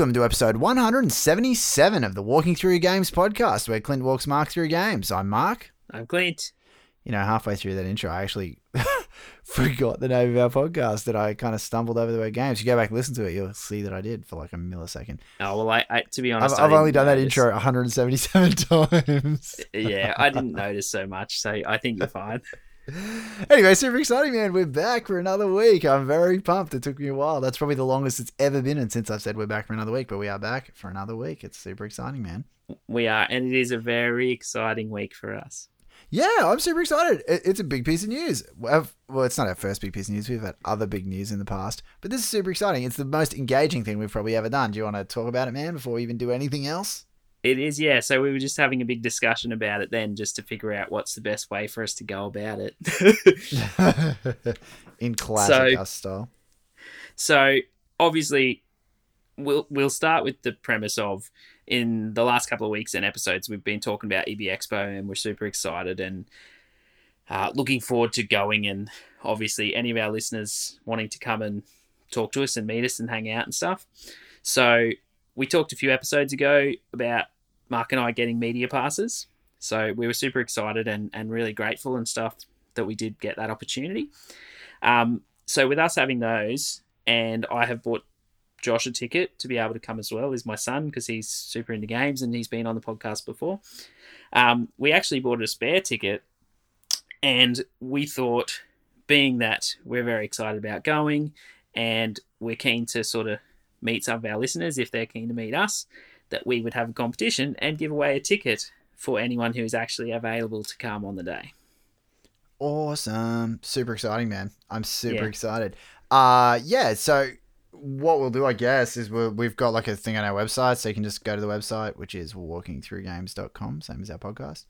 Welcome to episode 177 of the Walking Through Games podcast, where Clint walks Mark through games. I'm Mark. I'm Clint. You know, halfway through that intro, I actually forgot the name of our podcast that I kind of stumbled over the word games. You go back and listen to it, you'll see that I did for like a millisecond. Oh well, I, I to be honest, I've, I've only done that intro 177 times. Yeah, I didn't notice so much, so I think you're fine. Anyway, super exciting, man. We're back for another week. I'm very pumped. It took me a while. That's probably the longest it's ever been and since I've said we're back for another week, but we are back for another week. It's super exciting, man. We are, and it is a very exciting week for us. Yeah, I'm super excited. It's a big piece of news. Well, well, it's not our first big piece of news. We've had other big news in the past, but this is super exciting. It's the most engaging thing we've probably ever done. Do you want to talk about it, man, before we even do anything else? It is, yeah. So we were just having a big discussion about it then, just to figure out what's the best way for us to go about it. in classic So- us style. So obviously, we'll we'll start with the premise of in the last couple of weeks and episodes we've been talking about EB Expo and we're super excited and uh, looking forward to going and obviously any of our listeners wanting to come and talk to us and meet us and hang out and stuff. So we talked a few episodes ago about Mark and I getting media passes. So we were super excited and, and really grateful and stuff that we did get that opportunity. Um, so with us having those, and I have bought Josh a ticket to be able to come as well. Is my son because he's super into games and he's been on the podcast before. Um, we actually bought a spare ticket, and we thought, being that we're very excited about going, and we're keen to sort of meet some of our listeners if they're keen to meet us, that we would have a competition and give away a ticket for anyone who is actually available to come on the day. Awesome. Super exciting, man. I'm super Yeah. excited. Uh yeah, so what we'll do, I guess, is we'll, we've got like a thing on our website, so you can just go to the website, which is walkingthroughgames.com, same as our podcast.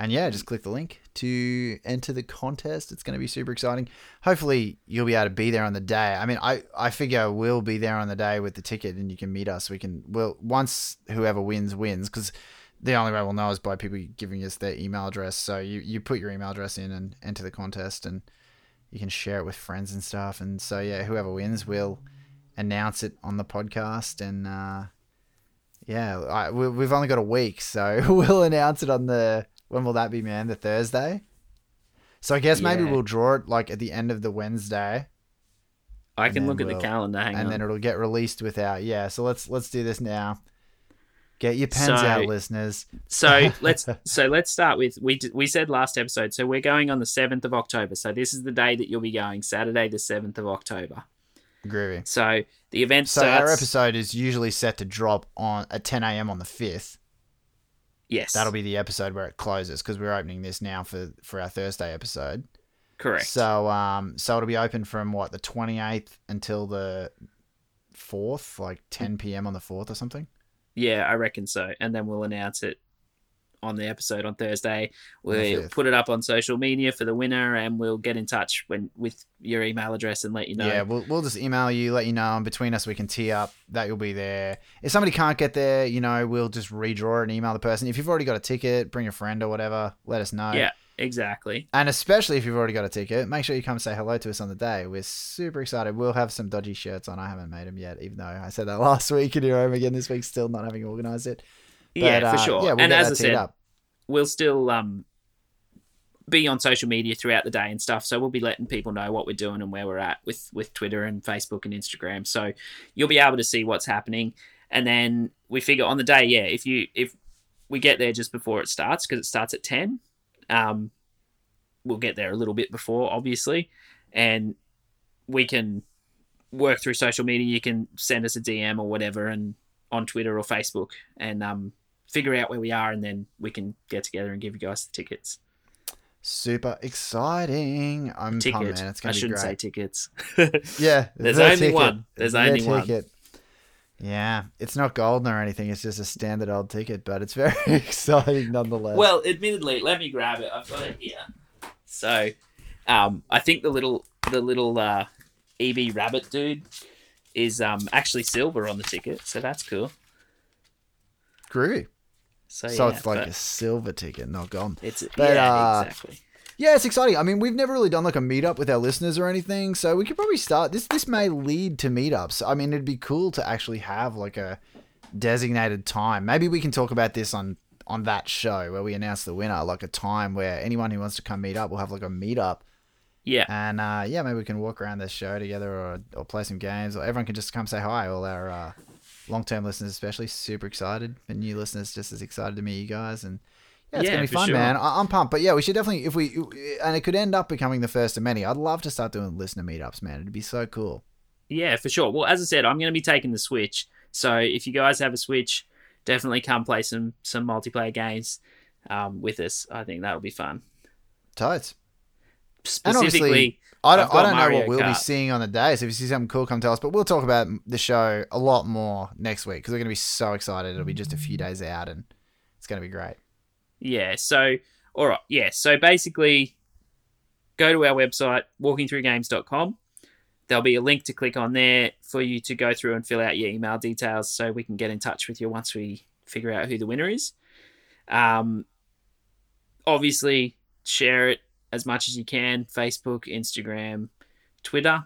And yeah, just click the link to enter the contest. It's going to be super exciting. Hopefully, you'll be able to be there on the day. I mean, I, I figure we'll be there on the day with the ticket, and you can meet us. We can, well, once whoever wins, wins, because the only way we'll know is by people giving us their email address. So you, you put your email address in and enter the contest, and you can share it with friends and stuff. And so, yeah, whoever wins will announce it on the podcast. And uh, yeah, I, we, we've only got a week, so we'll announce it on the when will that be, man? The Thursday. So I guess maybe Yeah. we'll draw it like at the end of the Wednesday, I And can then look at we'll- the calendar. Hang and on. then it'll get released without. yeah. So let's let's do this now. Get your pens So- out, listeners. So let's so let's start with we d- we said last episode. So we're going on the seventh of October. So this is the day that you'll be going, Saturday the seventh of October. Groovy. So the event So starts. our episode is usually set to drop on at 10 a.m. on the fifth. Yes, That'll be the episode where it closes because we're opening this now for for our Thursday episode. correct. So um so it'll be open from what the 28th until the 4th, like 10 p.m. on the 4th or something. yeah, I reckon so. And then we'll announce it on the episode on Thursday. We'll put it up on social media for the winner, and we'll get in touch when with your email address and let you know. Yeah, we'll, we'll just email you, let you know, and between us we can tee up that you'll be there. If somebody can't get there, you know, we'll just redraw it and email the person. If you've already got a ticket, bring a friend or whatever, let us know. Yeah, exactly. And especially if you've already got a ticket, make sure you come say hello to us on the day. We're super excited. We'll have some dodgy shirts on. I haven't made them yet, even though I said that last week and here I am again this week, still not having organized it. But, yeah, uh, for sure. Yeah, we'll and as I said, up. we'll still um be on social media throughout the day and stuff so we'll be letting people know what we're doing and where we're at with with twitter and facebook and instagram. So you'll be able to see what's happening. And then we figure on the day yeah if you if we get there just before it starts because it starts at 10 um we'll get there a little bit before obviously. And we can work through social media. You can send us a dm or whatever and on twitter or facebook. And um figure out where we are and then we can get together and give you guys the tickets. Super exciting. I'm Ticket. pumped, man. It's going to be shouldn't say tickets. Yeah, There's the only ticket. one. There's The only one. ticket. Yeah, it's not golden or anything. It's just a standard old ticket, but it's very exciting nonetheless. well, admittedly, let me grab it. I've got it here. So, um, I think the little the little uh, EB rabbit dude is um actually silver on the ticket, so that's cool. groovy. So, So yeah, it's like a silver ticket, not gone. it's but, yeah uh, exactly. yeah, it's exciting. I mean, we've never really done like a meetup with our listeners or anything, so we could probably start this. This may lead to meetups. I mean, it'd be cool to actually have like a designated time. Maybe we can talk about this on on that show where we announce the winner, like a time where anyone who wants to come meet up will have like a meetup. Yeah. And uh, yeah, maybe we can walk around the show together or, or play some games, or everyone can just come say hi. All our uh, long term listeners, especially, super excited. And new listeners, just as excited to meet you guys. And yeah, it's Yeah, gonna be fun, sure. man. I- I'm pumped. But yeah, we should definitely, if we, and it could end up becoming the first of many. I'd love to start doing listener meetups, man. It'd be so cool. Yeah, for sure. Well, as I said, I'm to be taking the Switch. So if you guys have a Switch, definitely come play some some multiplayer games um, with us. I think that'll be fun. Totes. Specifically, I don't, I don't know what we'll be seeing on the day. So if you see something cool, come tell us. But we'll talk about the show a lot more next week because we're going to be so excited. It'll be just a few days out and it's going to be great. yeah. So all right, yeah. So basically, go to our website walkingthroughgames.com. There'll be a link to click on there for you to go through and fill out your email details so we can get in touch with you once we figure out who the winner is. Um, obviously, share it as much as you can Facebook, Instagram, Twitter.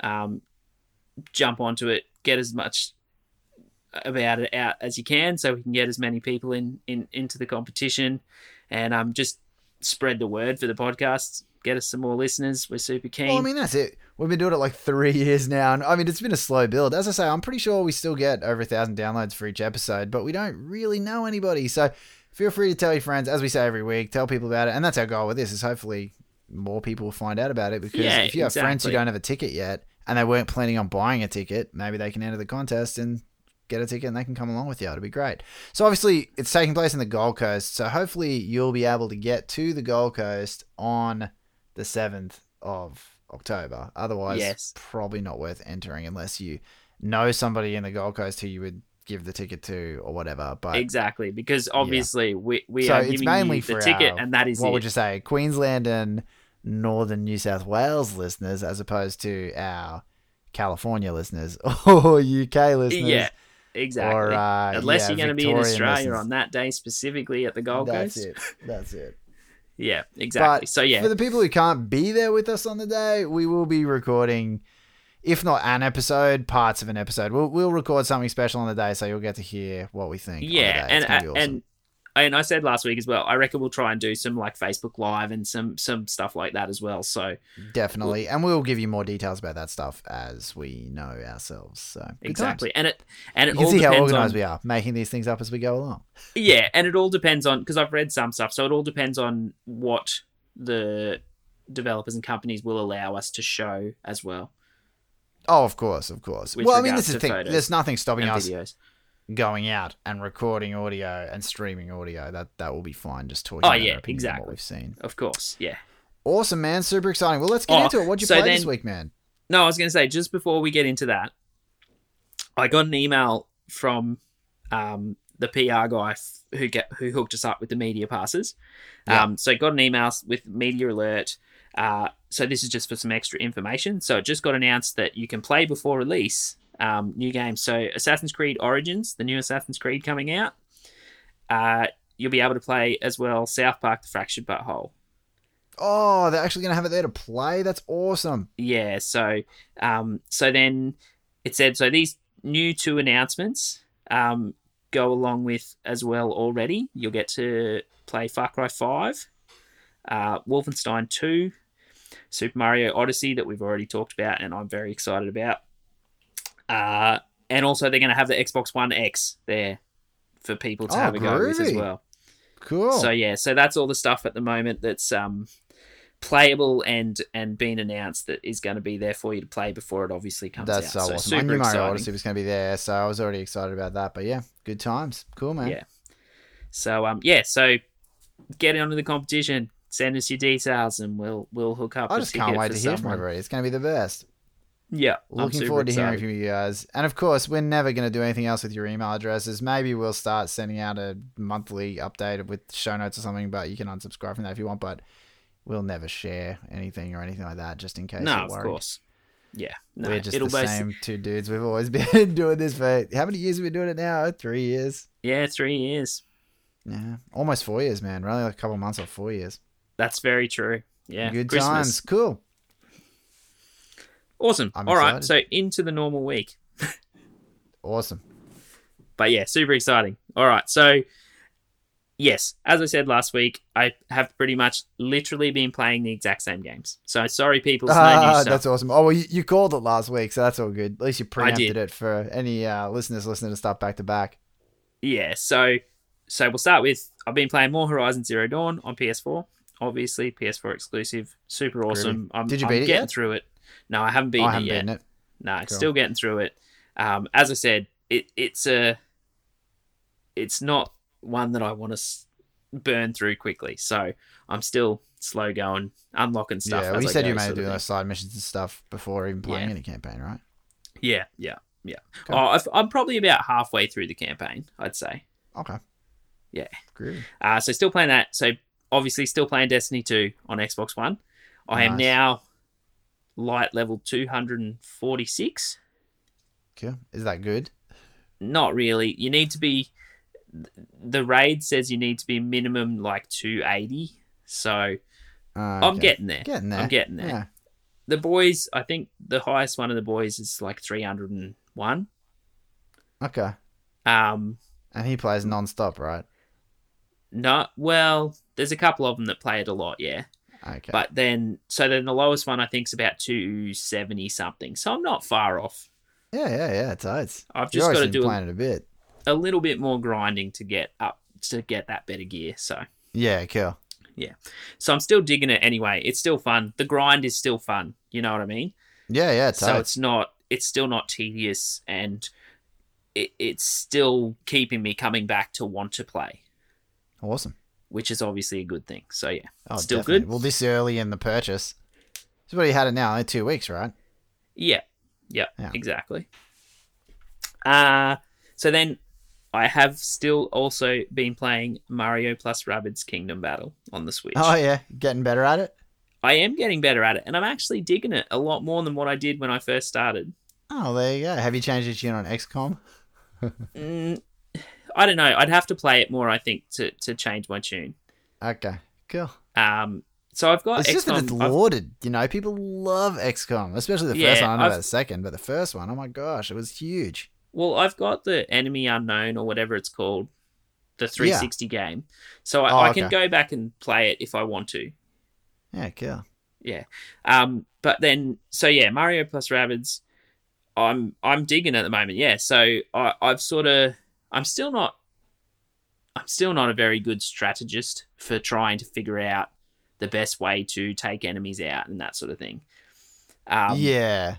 Um, jump onto it, get as much about it out as you can so we can get as many people in, in into the competition and um, just spread the word for the podcast. Get us some more listeners. We're super keen. Well, I mean, that's it. We've been doing it like three years now. And I mean, it's been a slow build. As I say, I'm pretty sure we still get over a thousand downloads for each episode, but we don't really know anybody. So feel free to tell your friends, as we say every week, tell people about it. And that's our goal with this is hopefully more people will find out about it because Yeah, if you have friends who don't have a ticket yet and they weren't planning on buying a ticket, maybe they can enter the contest and get a ticket and they can come along with you. It'll be great. So obviously it's taking place in the Gold Coast. So hopefully you'll be able to get to the Gold Coast on the 7th of October. Otherwise, Yes. probably not worth entering unless you know somebody in the Gold Coast who you would give the ticket to or whatever. But exactly, because obviously we, we So are it's giving mainly you the for ticket, our- and that is what it. would you say? Queensland and Northern New South Wales listeners as opposed to our California listeners or UK listeners. yeah, exactly. Or, uh, Unless yeah, you're going to be in Australia listeners. on that day specifically at the Gold That's Coast. it. That's it. Yeah, exactly. But so yeah, For the people who can't be there with us on the day, we will be recording, if not an episode, parts of an episode. We'll, we'll record something special on the day, so you'll get to hear what we think. yeah, and It's gonna be awesome. and and I said last week as well. I reckon we'll try and do some like Facebook Live and some some stuff like that as well. So definitely, and we'll give you more details about that stuff as we know ourselves. So exactly, and it and it You can all see how organized on we are, making these things up as we go along. yeah, and it all depends on because I've read some stuff, so it all depends on what the developers and companies will allow us to show as well Oh, of course, of course. With well, I mean, this is the thing. There's nothing stopping us videos. going out and recording audio and streaming audio. That that will be fine. Just talking. Oh, about yeah, our opinions on exactly. What we've seen. Of course, yeah. Awesome, man. Super exciting. Well, let's get Oh, into it. What'd you so play this week, man? No, I was going to say just before we get into that, I got an email from um, the PR guy f- who get who hooked us up with the media passes. Yeah. Um, so got an email with media alert. Uh, so this is just for some extra information. So it just got announced that you can play before release um, new games. So Assassin's Creed Origins, the new Assassin's Creed coming out. Uh, you'll be able to play as well South Park: The Fractured But Whole. Oh, they're actually going to have it there to play. That's awesome. Yeah, so um, so then it said so these new two announcements um, go along with as well already. You'll get to play Far Cry Five, uh, Wolfenstein Two, Super Mario Odyssey that we've already talked about, and I'm very excited about. Uh, and also they're going to have the Xbox One X there for people to Oh, have a go with as well. Cool. So yeah, so that's all the stuff at the moment that's um playable and and being announced that is going to be there for you to play before it obviously comes That's out. so, So, awesome. I super knew Mario exciting. Odyssey was going to be there, so I was already excited about that. But yeah, good times. Cool, man. Yeah. So um yeah, so get onto the competition. Send us your details and we'll we'll hook up. I just can't wait to hear from everybody. It's going to be the best. Yeah, Looking forward to hearing from you guys. And of course, we're never going to do anything else with your email addresses. Maybe we'll start sending out a monthly update with show notes or something, but you can unsubscribe from that if you want. But we'll never share anything or anything like that, just in case. No, of course. Yeah, no, we're just the same two dudes. We've always been doing this for how many years have we been doing it now? Oh, three years. Yeah, three years. Yeah, almost four years, man. We're only like a couple months or four years. That's very true. Yeah. Good Christmas. times. Cool. Awesome. I'm All right. excited. So into the normal week. Awesome. but yeah, super exciting. All right, so yes, as I said last week, I have pretty much literally been playing the exact same games. So sorry, people, no Ah, stuff. that's awesome. Oh well, you, you called it last week, so that's all good. At least you preempted it for any uh, listeners listening to stuff back to back. Yeah, so so we'll start with I've been playing more Horizon Zero Dawn on PS4. Obviously, PS4 exclusive, super awesome. I'm, Did you I'm beat it getting yet? through it. No, I haven't beaten I haven't it yet. beaten it. No, Cool. still getting through it. Um, as I said, it it's a it's not one that I want to s- burn through quickly. So I'm still slow going, unlocking stuff. yeah, well, you I said go, you of do those side missions and stuff before even playing Yeah. any campaign, right? Yeah, yeah, yeah. Cool. Oh, I've, I'm probably about halfway through the campaign. I'd say. Okay. Yeah. Groovy. Uh, so still playing that. So obviously still playing Destiny 2 on Xbox One. I am now light level 246. Okay. Is that good? Not really. You need to be. The raid says you need to be minimum like 280. So Uh, I'm getting there. getting there. I'm getting there. Yeah. The boys, I think the highest one of the boys is like 301. Okay. Um, And he plays non-stop, right? no, well, there's a couple of them that play it a lot, yeah. Okay. But then, so then the lowest one I think is about 270 something. So I'm not far off. yeah, yeah, yeah. Totes. I've just got to do a, a bit. a little bit more grinding to get up to get that better gear. So, Yeah, cool. Yeah. So I'm still digging it anyway. It's still fun. The grind is still fun. You know what I mean? Yeah, yeah. Totes. So it's not. It's still not tedious, and it, it's still keeping me coming back to want to play, awesome. Which is obviously a good thing. So yeah, Oh, still definitely. good. Well, this early in the purchase. So what you had it now? Two weeks, right? Yeah, yeah, Yeah. exactly. Uh so then I have still also been playing Mario plus Rabbids Kingdom Battle on the Switch. Oh yeah, getting better at it. I am getting better at it, and I'm actually digging it a lot more than what I did when I first started. Oh, there you go. Have you changed your tune on XCOM? Mm, I don't know. I'd have to play it more, I think, to, to change my tune. Okay, cool. Um, so I've got It's just that it's XCOM. I've- lauded. You know, people love XCOM, especially the Yeah, first one. I don't know I've- about the second, but the first one, oh my gosh, it was huge. Well, I've got the Enemy Unknown or whatever it's called, the 360 game. So I, Oh, I can okay. go back and play it if I want to. Yeah, cool. Yeah. Um, but then, so yeah, Mario plus Rabbids, I'm I'm digging at the moment. Yeah. So I, I've sort of, I'm still not, I'm still not a very good strategist for trying to figure out the best way to take enemies out and that sort of thing. Um, yeah.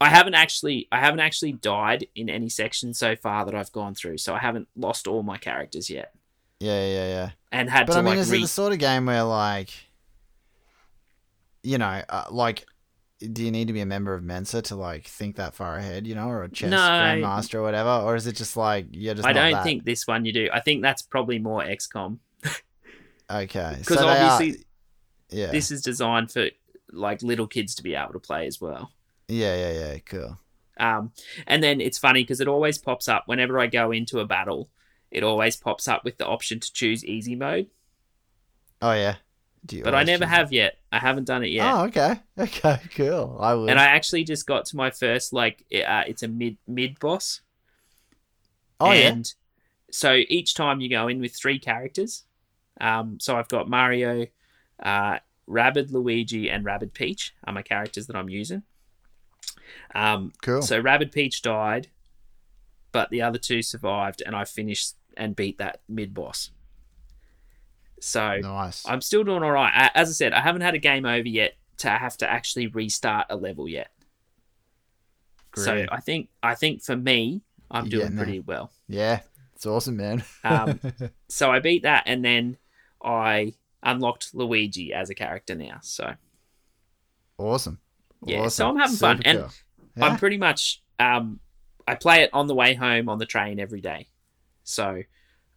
I haven't actually, I haven't actually died in any section so far that I've gone through. So I haven't lost all my characters yet, Yeah, yeah, yeah. and had But to I mean, like is re- it the sort of game where, like, you know, uh, like, do you need to be a member of Mensa to like think that far ahead, you know, or a chess No. grandmaster or whatever, or is it just like you're just? I don't that? think this one you do. I think that's probably more XCOM Okay, because so they are- obviously yeah, this is designed for like little kids to be able to play as well. yeah, yeah, yeah, cool. Um, and then it's funny because it always pops up whenever I go into a battle. It always pops up with the option to choose easy mode, Oh yeah, Do you but I never have yet. I haven't done it yet. Oh, okay, okay, cool. I will. And I actually just got to my first like uh, it's a mid mid boss. oh yeah, and so each time you go in with three characters. Um, so I've got Mario, uh, Rabbid Luigi, and Rabbid Peach are my characters that I'm using. Um, cool. So Rabbid Peach died, but the other two survived, and I finished and beat that mid boss. So nice. I'm still doing all right. A- As I said, I haven't had a game over yet to have to actually restart a level yet. So I think I think for me, I'm doing there. pretty well. yeah, it's awesome, man. Um, So I beat that, and then I unlocked Luigi as a character now. So awesome. Yeah, awesome. so I'm having fun, Super and cool. I'm pretty much um, I play it on the way home on the train every day. So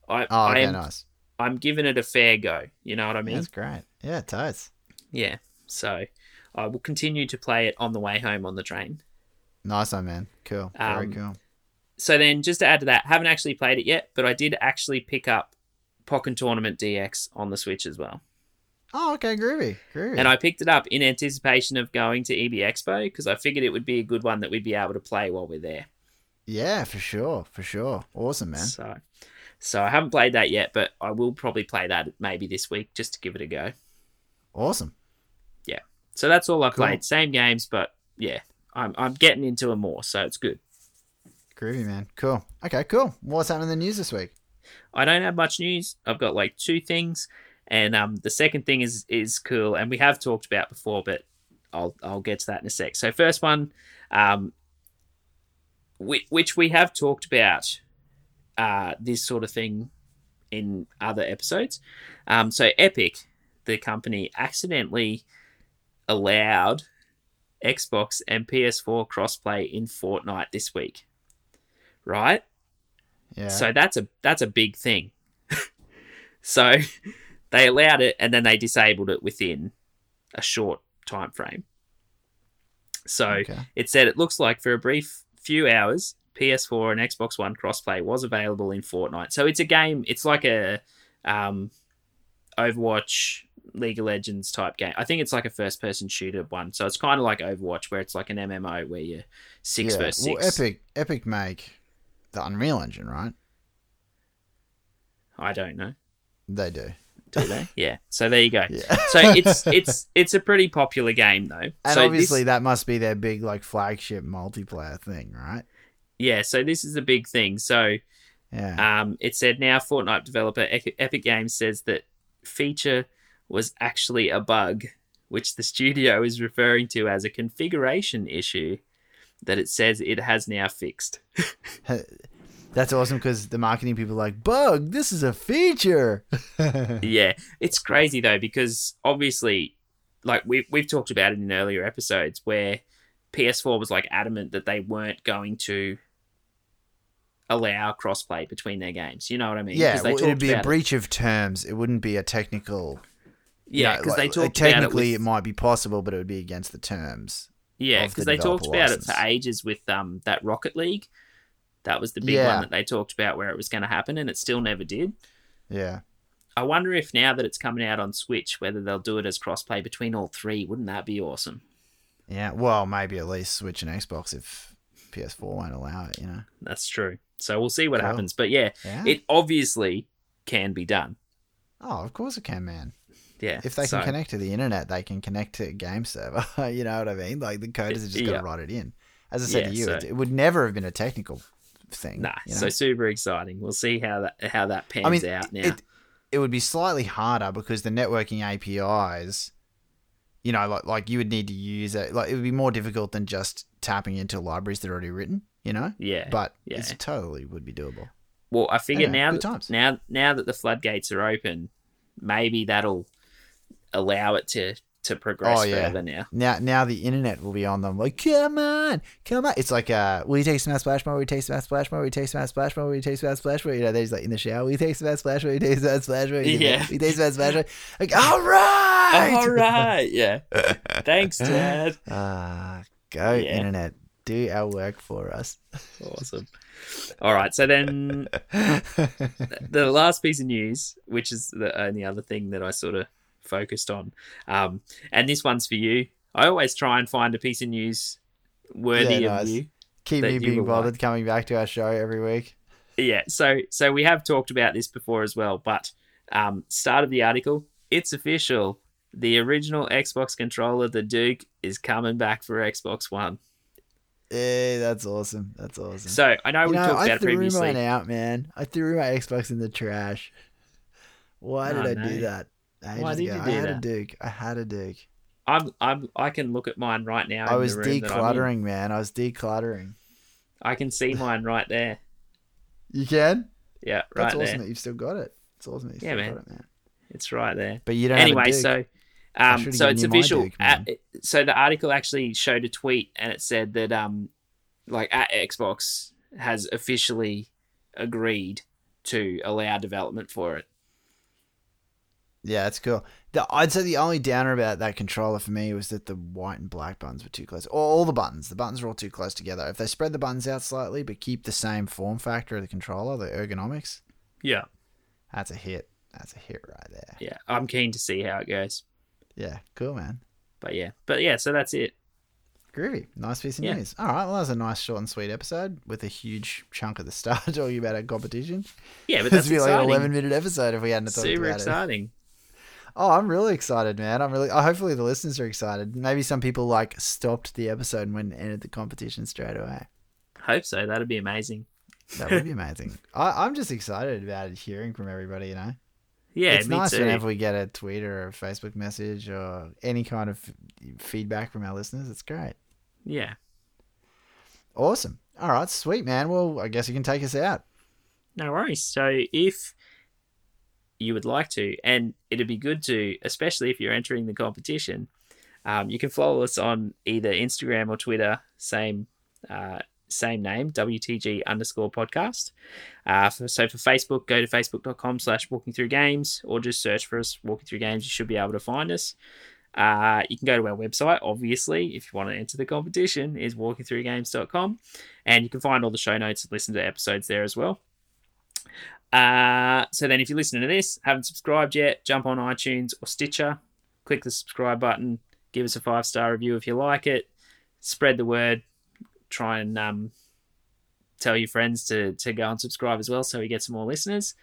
I Oh, I okay, am nice. I'm giving it a fair go. You know what I mean? That's great. Yeah, it does. Yeah. So I will continue to play it on the way home on the train. Nice one, man. Cool. Very Um, cool. So then, just to add to that, haven't actually played it yet, but I did actually pick up Pokken Tournament DX on the Switch as well. Oh, okay, groovy, groovy. And I picked it up in anticipation of going to EB Expo because I figured it would be a good one that we'd be able to play while we're there. yeah, for sure, for sure. Awesome, man. So, so I haven't played that yet, but I will probably play that maybe this week just to give it a go. Awesome. Yeah. So that's all I Cool. played. Same games, but yeah, I'm I'm getting into them more, so it's good. Groovy, man. Cool. Okay, cool. What's happening in the news this week? I don't have much news. I've got like two things, and um, the second thing is is cool, and we have talked about before, but I'll I'll get to that in a sec. So first one, um, which, which we have talked about, uh, this sort of thing in other episodes. Um, so Epic, the company, accidentally allowed Xbox and PS4 crossplay in Fortnite this week, right? Yeah. So that's a that's a big thing. so they allowed it and then they disabled it within a short time frame. So Okay. it said it looks like for a brief few hours, PS4 and Xbox One crossplay was available in Fortnite. So it's a game. It's like a um, Overwatch, League of Legends type game. I think it's like a first person shooter one. So it's kind of like Overwatch, where it's like an MMO where you're six yeah. versus Well, six. Epic, Epic make the Unreal Engine, right? I don't know. They do. Do they? yeah. So there you go. Yeah. so it's it's it's a pretty popular game though. and so obviously this, that must be their big like flagship multiplayer thing, right? Yeah. So this is a big thing. So Yeah. um, it said now Fortnite developer Epic Games says that feature was actually a bug, which the studio is referring to as a configuration issue that it says it has now fixed. That's awesome because the marketing people are like, bug, this is a feature. yeah, it's crazy though because obviously, like we we've talked about it in earlier episodes where PS4 was like adamant that they weren't going to allow crossplay between their games. You know what I mean? yeah, they well, it'd be a it. breach of terms. It wouldn't be a technical. you Yeah, know, because like- they like, talked about it. technically With, it might be possible, but it would be against the terms. yeah, of the because they talked about it for ages with um that Rocket League. That was the big Yeah. one that they talked about where it was going to happen, and it still never did. Yeah. I wonder if now that it's coming out on Switch, whether they'll do it as crossplay between all three. Wouldn't that be awesome? Yeah. Well, maybe at least Switch and Xbox if PS4 won't allow it, you know? That's true. So we'll see what happens. But yeah, Yeah. it obviously can be done. oh, of course it can, man. Yeah. If they so, can connect to the internet, they can connect to a game server. you know what I mean? Like the coders are just Yeah. to write it in. As I said Yeah, to you, so- it, it would never have been a technical thing. Nah, you know? so super exciting. We'll see how that how that pans I mean, out now. it, it would be slightly harder because the networking APIs, you know, like like you would need to use it. Like it would be more difficult than just tapping into libraries that are already written. You know, yeah. but yeah. it's totally would be doable. well, I figure Anyway, now that, times. now now that the floodgates are open, maybe that'll allow it to to progress Oh, yeah. further now. Now, now the internet will be on them. Like, come on, come on. It's like, uh, will you take some out splash more? Will you take some out splash more? Will you take some out splash more? Will you take some out splash more? You know, they're just like in the shower. Will you take some out splash more? Will you take some out splash more? Yeah. Will you take some out splash more? Like, all right. All right, yeah. Thanks, Dad. Ah, go Yeah. internet. Do our work for us. Awesome. All right, so then the last piece of news, which is the only other thing that I sort of focused on, um, and this one's for you. I always try and find a piece of news worthy Yeah, of you. Keep me you being bothered like. coming back to our show every week. Yeah, so so we have talked about this before as well, but um, start of the article, it's official. The original Xbox controller, the Duke, is coming back for Xbox One. Eh, that's awesome. That's awesome. So I know you we know, talked I about it threw previously. mine out, man. I threw my Xbox in the trash. Why did I no. do that? Ages Why did ago. you I do had a that? Duke. I had a Duke. I'm I'm I can look at mine right now. I was the room that I'm in. decluttering, man. I was decluttering. I can see mine right there. You can? Yeah, right That's awesome there. that you've still got it. It's awesome that you've Yeah, still man. got it, man. It's right there. But you don't have a Anyway, so um, so it's you my official. Duke, Uh, so the article actually showed a tweet, and it said that um, like at Xbox has officially agreed to allow development for it. Yeah, that's cool. The, I'd say the only downer about that controller for me was that the white and black buttons were too close. Or all the buttons. The buttons are all too close together. If they spread the buttons out slightly but keep the same form factor of the controller, the ergonomics, Yeah. that's a hit. That's a hit right there. Yeah, I'm keen to see how it goes. Yeah, cool, man. But yeah, but yeah, so that's it. Groovy. Nice piece of Yeah. news. All right, well, that was a nice, short and sweet episode with a huge chunk at the start talking about our competition. Yeah, but that's be like an 11 minute episode if we hadn't talked Super about it. exciting. Oh, I'm really excited, man. I'm really. Oh, hopefully, the listeners are excited. Maybe some people like stopped the episode and went and entered the competition straight away. Hope so. That'd be amazing. That would be amazing. I, I'm just excited about it, hearing from everybody. You know, Yeah, it's nice too. whenever we get a tweet or a Facebook message or any kind of feedback from our listeners. It's great. Yeah. Awesome. All right, sweet man. Well, I guess you can take us out. No worries. So if you would like to, and it'd be good to, especially if you're entering the competition, um, you can follow us on either Instagram or Twitter, same uh, same name, WTG underscore podcast. Uh, so for Facebook, go to facebook.com slash walking through games or just search for us, walking through games. You should be able to find us. Uh, you can go to our website, obviously, if you want to enter the competition, is walkingthroughgames.com. And you can find all the show notes and listen to episodes there as well. Uh, so then, if you're listening to this, haven't subscribed yet, jump on iTunes or Stitcher, click the subscribe button, give us a five star review if you like it, spread the word, try and um, tell your friends to, to go and subscribe as well so we get some more listeners.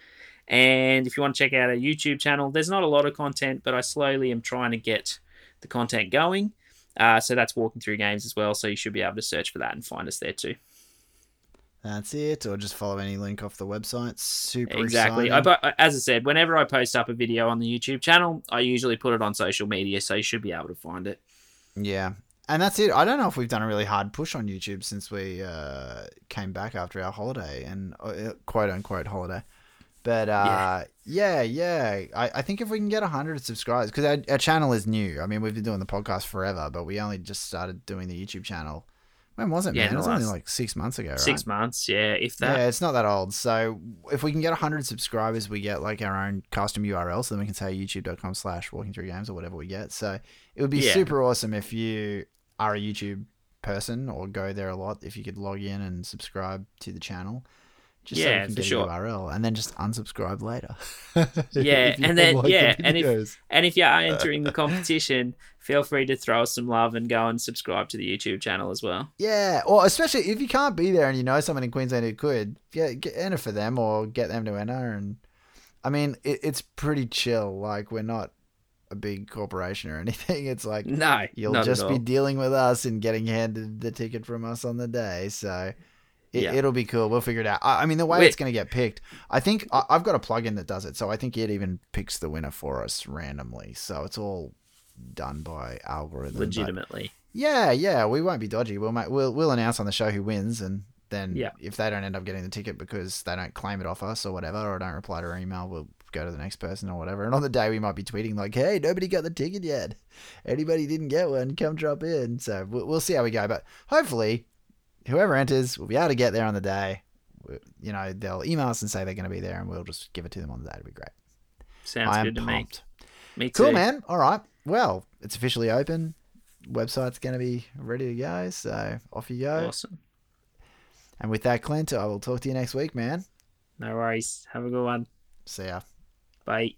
And if you want to check out our YouTube channel, there's not a lot of content, but I slowly am trying to get the content going. Uh, so that's walking through games as well. So you should be able to search for that and find us there too. That's it. Or just follow any link off the website. Super Exactly. I, as I said, whenever I post up a video on the YouTube channel, I usually put it on social media, so you should be able to find it. Yeah. And that's it. I don't know if we've done a really hard push on YouTube since we uh, came back after our holiday and uh, quote unquote holiday. But uh, yeah, yeah. I, I think if we can get 100 subscribers, because our, our channel is new. I mean, we've been doing the podcast forever, but we only just started doing the YouTube channel. When was it, Yeah, man? It was only like six months ago, right? Six months, yeah, if that. Yeah, it's not that old. So if we can get 100 subscribers, we get like our own custom URL. So then we can say youtube.com slash walking through games or whatever we get. So it would be Yeah. super awesome if you are a YouTube person or go there a lot, if you could log in and subscribe to the channel. Just so we Yeah, can for get sure. a URL and then just unsubscribe later. Yeah, and then- don't like the yeah, and if- And if you are uh. entering the competition, feel free to throw us some love and go and subscribe to the YouTube channel as well. Yeah, or especially if you can't be there and you know someone in Queensland who could, yeah, get, enter for them or get them to enter. And I mean, it, it's pretty chill. Like we're not a big corporation or anything. It's like No, you'll just be dealing with us and getting handed the ticket from us on the day. So it, Yeah. it'll be cool. We'll figure it out. I, I mean, the way Wait. it's going to get picked, I think I, I've got a plugin that does it. So I think it even picks the winner for us randomly. So it's all done by algorithm. legitimately. yeah, yeah, we won't be dodgy. We'll make, we'll we'll announce on the show who wins, and then Yeah. if they don't end up getting the ticket because they don't claim it off us or whatever, or don't reply to our email, we'll go to the next person or whatever. And on the day, we might be tweeting like, "Hey, nobody got the ticket yet. Anybody didn't get one? Come drop in." So we'll, we'll see how we go, but hopefully, whoever enters will be able to get there on the day. You know, they'll email us and say they're going to be there, and we'll just give it to them on the day. It'll be great. Sounds I am good to me. pumped. Me too. Cool, man. All right. Well, it's officially open. Website's going to be ready to go. So off you go. Awesome. And with that, Clint, I will talk to you next week, man. No worries. Have a good one. See ya. Bye.